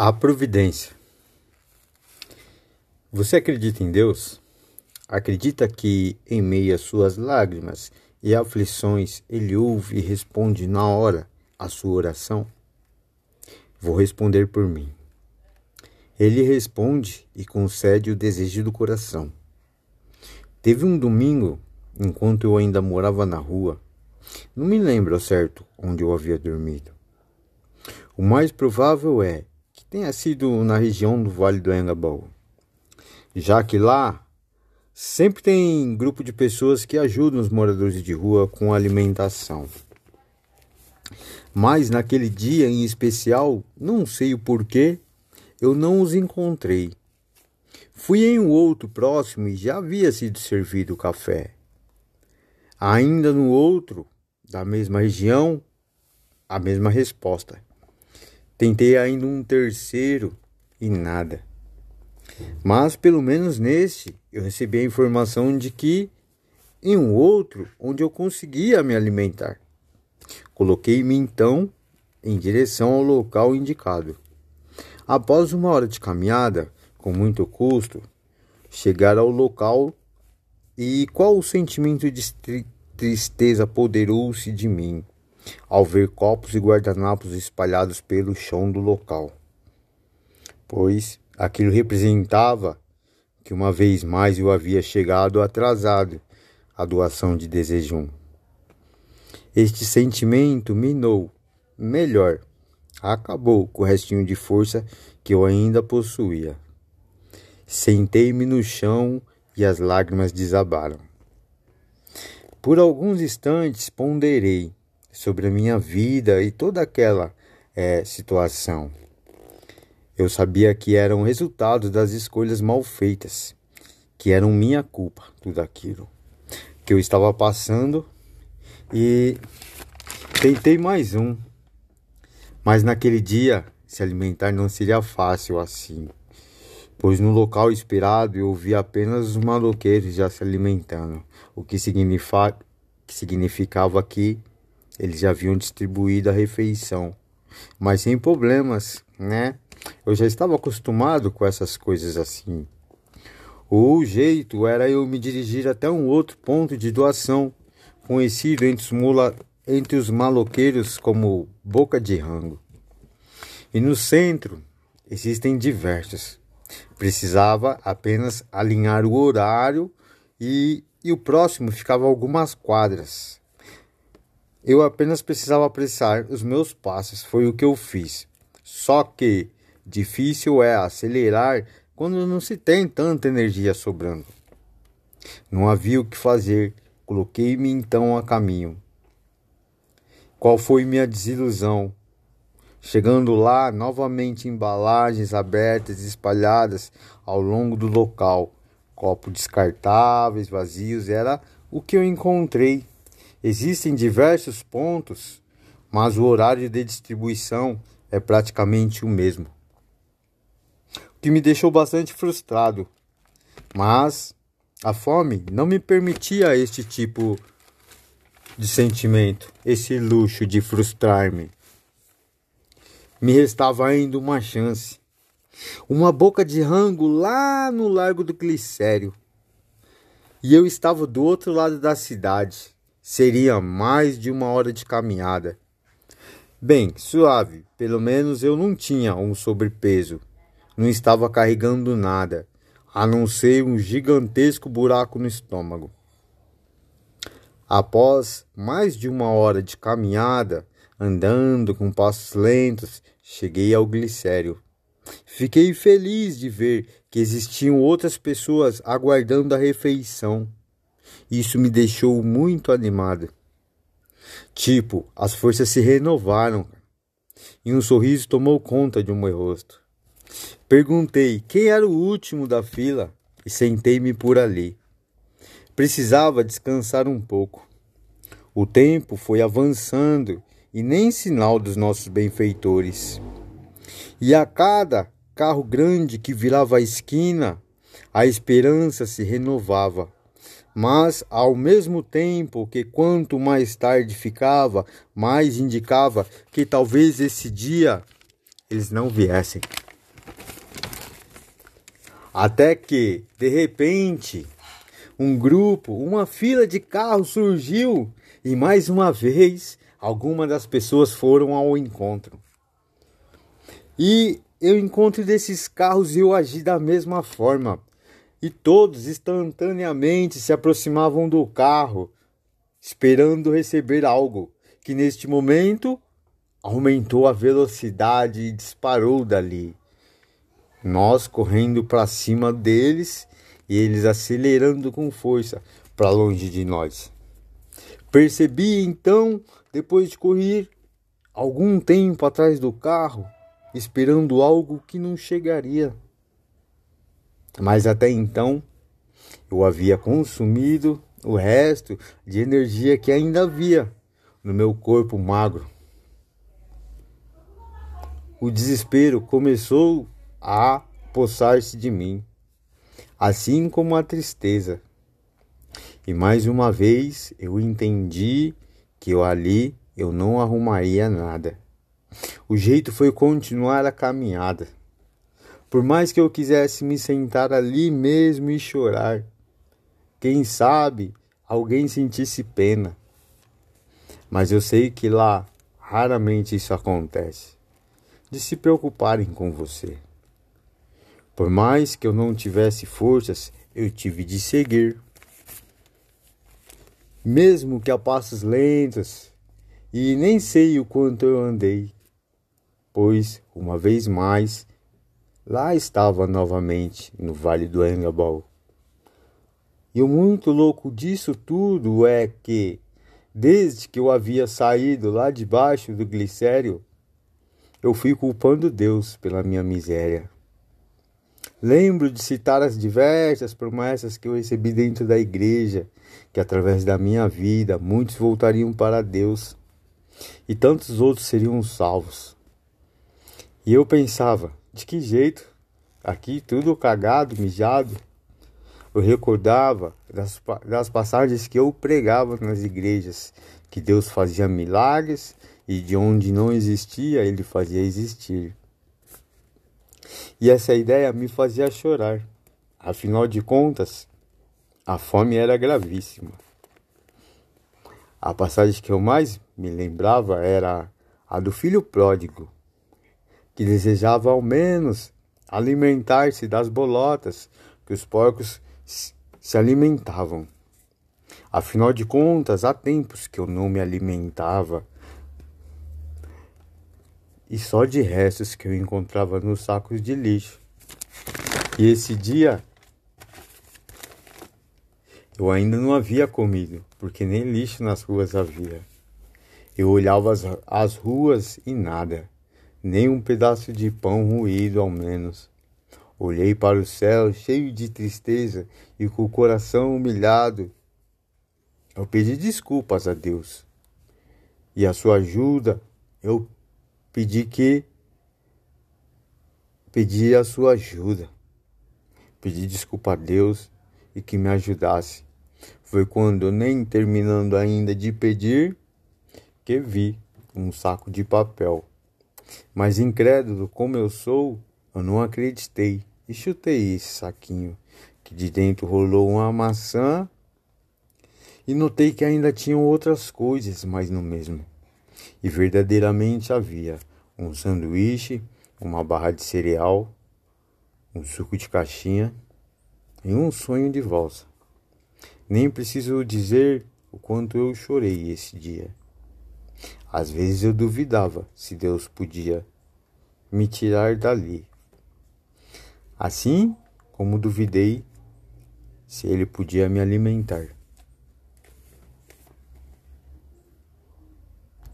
A providência. Você acredita em Deus? Acredita que, em meio às suas lágrimas e aflições, Ele ouve e responde na hora a sua oração? Vou responder por mim. Ele responde e concede o desejo do coração. Teve um domingo, enquanto eu ainda morava na rua, não me lembro ao certo onde eu havia dormido. O mais provável é tenha sido na região do Vale do Engabaú, já que lá sempre tem grupo de pessoas que ajudam os moradores de rua com alimentação. Mas naquele dia em especial, não sei o porquê, eu não os encontrei. Fui em um outro próximo e já havia sido servido café. Ainda no outro, da mesma região, a mesma resposta. Tentei ainda um terceiro e nada. Mas pelo menos neste eu recebi a informação de que em um outro onde eu conseguia me alimentar. Coloquei-me então em direção ao local indicado. Após uma hora de caminhada, com muito custo, chegar ao local e qual o sentimento de tristeza apoderou-se de mim ao ver copos e guardanapos espalhados pelo chão do local, pois aquilo representava que uma vez mais eu havia chegado atrasado à doação de desejum. Este sentimento minou, melhor, acabou com o restinho de força que eu ainda possuía. Sentei-me no chão e as lágrimas desabaram. Por alguns instantes ponderei sobre a minha vida e toda aquela é, situação. Eu sabia que eram resultados das escolhas mal feitas, que eram minha culpa, tudo aquilo que eu estava passando e tentei mais um. Mas naquele dia, se alimentar não seria fácil assim, pois no local esperado eu vi apenas os maloqueiros já se alimentando, o que, significa, que significava que eles haviam distribuído a refeição, mas sem problemas, né? Eu já estava acostumado com essas coisas assim. O jeito era eu me dirigir até um outro ponto de doação, conhecido entre os, mula, entre os maloqueiros como Boca de Rango. E no centro existem diversos. Precisava apenas alinhar o horário e, e o próximo ficava algumas quadras. Eu apenas precisava apressar os meus passos, foi o que eu fiz. Só que difícil é acelerar quando não se tem tanta energia sobrando. Não havia o que fazer, coloquei-me então a caminho. Qual foi minha desilusão? Chegando lá, novamente embalagens abertas e espalhadas ao longo do local. Copos descartáveis, vazios, era o que eu encontrei. Existem diversos pontos, mas o horário de distribuição é praticamente o mesmo. O que me deixou bastante frustrado, mas a fome não me permitia este tipo de sentimento, esse luxo de frustrar-me. Me restava ainda uma chance. Uma boca de rango lá no Largo do Glicério. E eu estava do outro lado da cidade seria mais de uma hora de caminhada. Bem, suave, pelo menos eu não tinha um sobrepeso, não estava carregando nada, a não ser um gigantesco buraco no estômago. Após mais de uma hora de caminhada, andando com passos lentos, cheguei ao glicério. Fiquei feliz de ver que existiam outras pessoas aguardando a refeição. Isso me deixou muito animado. Tipo, as forças se renovaram e um sorriso tomou conta de meu rosto. Perguntei quem era o último da fila e sentei-me por ali. Precisava descansar um pouco. O tempo foi avançando e nem sinal dos nossos benfeitores. E a cada carro grande que virava a esquina, a esperança se renovava mas ao mesmo tempo que quanto mais tarde ficava, mais indicava que talvez esse dia eles não viessem. Até que, de repente, um grupo, uma fila de carros surgiu e mais uma vez algumas das pessoas foram ao encontro. E eu encontro desses carros e eu agi da mesma forma. E todos instantaneamente se aproximavam do carro, esperando receber algo, que neste momento aumentou a velocidade e disparou dali. Nós correndo para cima deles e eles acelerando com força para longe de nós. Percebi então, depois de correr algum tempo atrás do carro, esperando algo que não chegaria. Mas até então eu havia consumido o resto de energia que ainda havia no meu corpo magro. O desespero começou a possar-se de mim, assim como a tristeza. E mais uma vez eu entendi que eu ali eu não arrumaria nada. O jeito foi continuar a caminhada. Por mais que eu quisesse me sentar ali mesmo e chorar, quem sabe alguém sentisse pena. Mas eu sei que lá raramente isso acontece. De se preocuparem com você. Por mais que eu não tivesse forças, eu tive de seguir. Mesmo que a passos lentos, e nem sei o quanto eu andei, pois, uma vez mais, lá estava novamente no Vale do Engabal. E o muito louco disso tudo é que, desde que eu havia saído lá debaixo do glicério, eu fui culpando Deus pela minha miséria. Lembro de citar as diversas promessas que eu recebi dentro da igreja, que através da minha vida muitos voltariam para Deus e tantos outros seriam salvos. E eu pensava, de que jeito? Aqui tudo cagado, mijado. Eu recordava das, das passagens que eu pregava nas igrejas, que Deus fazia milagres e de onde não existia, ele fazia existir. E essa ideia me fazia chorar. Afinal de contas, a fome era gravíssima. A passagem que eu mais me lembrava era a do filho pródigo, que desejava ao menos alimentar-se das bolotas que os porcos se alimentavam. Afinal de contas, há tempos que eu não me alimentava. E só de restos que eu encontrava nos sacos de lixo. E esse dia eu ainda não havia comido, porque nem lixo nas ruas havia. Eu olhava as, as ruas e nada, nem um pedaço de pão ruído ao menos. Olhei para o céu cheio de tristeza e com o coração humilhado. Eu pedi desculpas a Deus e a sua ajuda. Eu pedi que pedi a sua ajuda. Pedi desculpa a Deus e que me ajudasse. Foi quando, nem terminando ainda de pedir, que vi um saco de papel. Mas incrédulo como eu sou, eu não acreditei e chutei esse saquinho, que de dentro rolou uma maçã e notei que ainda tinham outras coisas mais no mesmo. E verdadeiramente havia um sanduíche, uma barra de cereal, um suco de caixinha e um sonho de valsa. Nem preciso dizer o quanto eu chorei esse dia. Às vezes eu duvidava se Deus podia me tirar dali. Assim como duvidei se Ele podia me alimentar.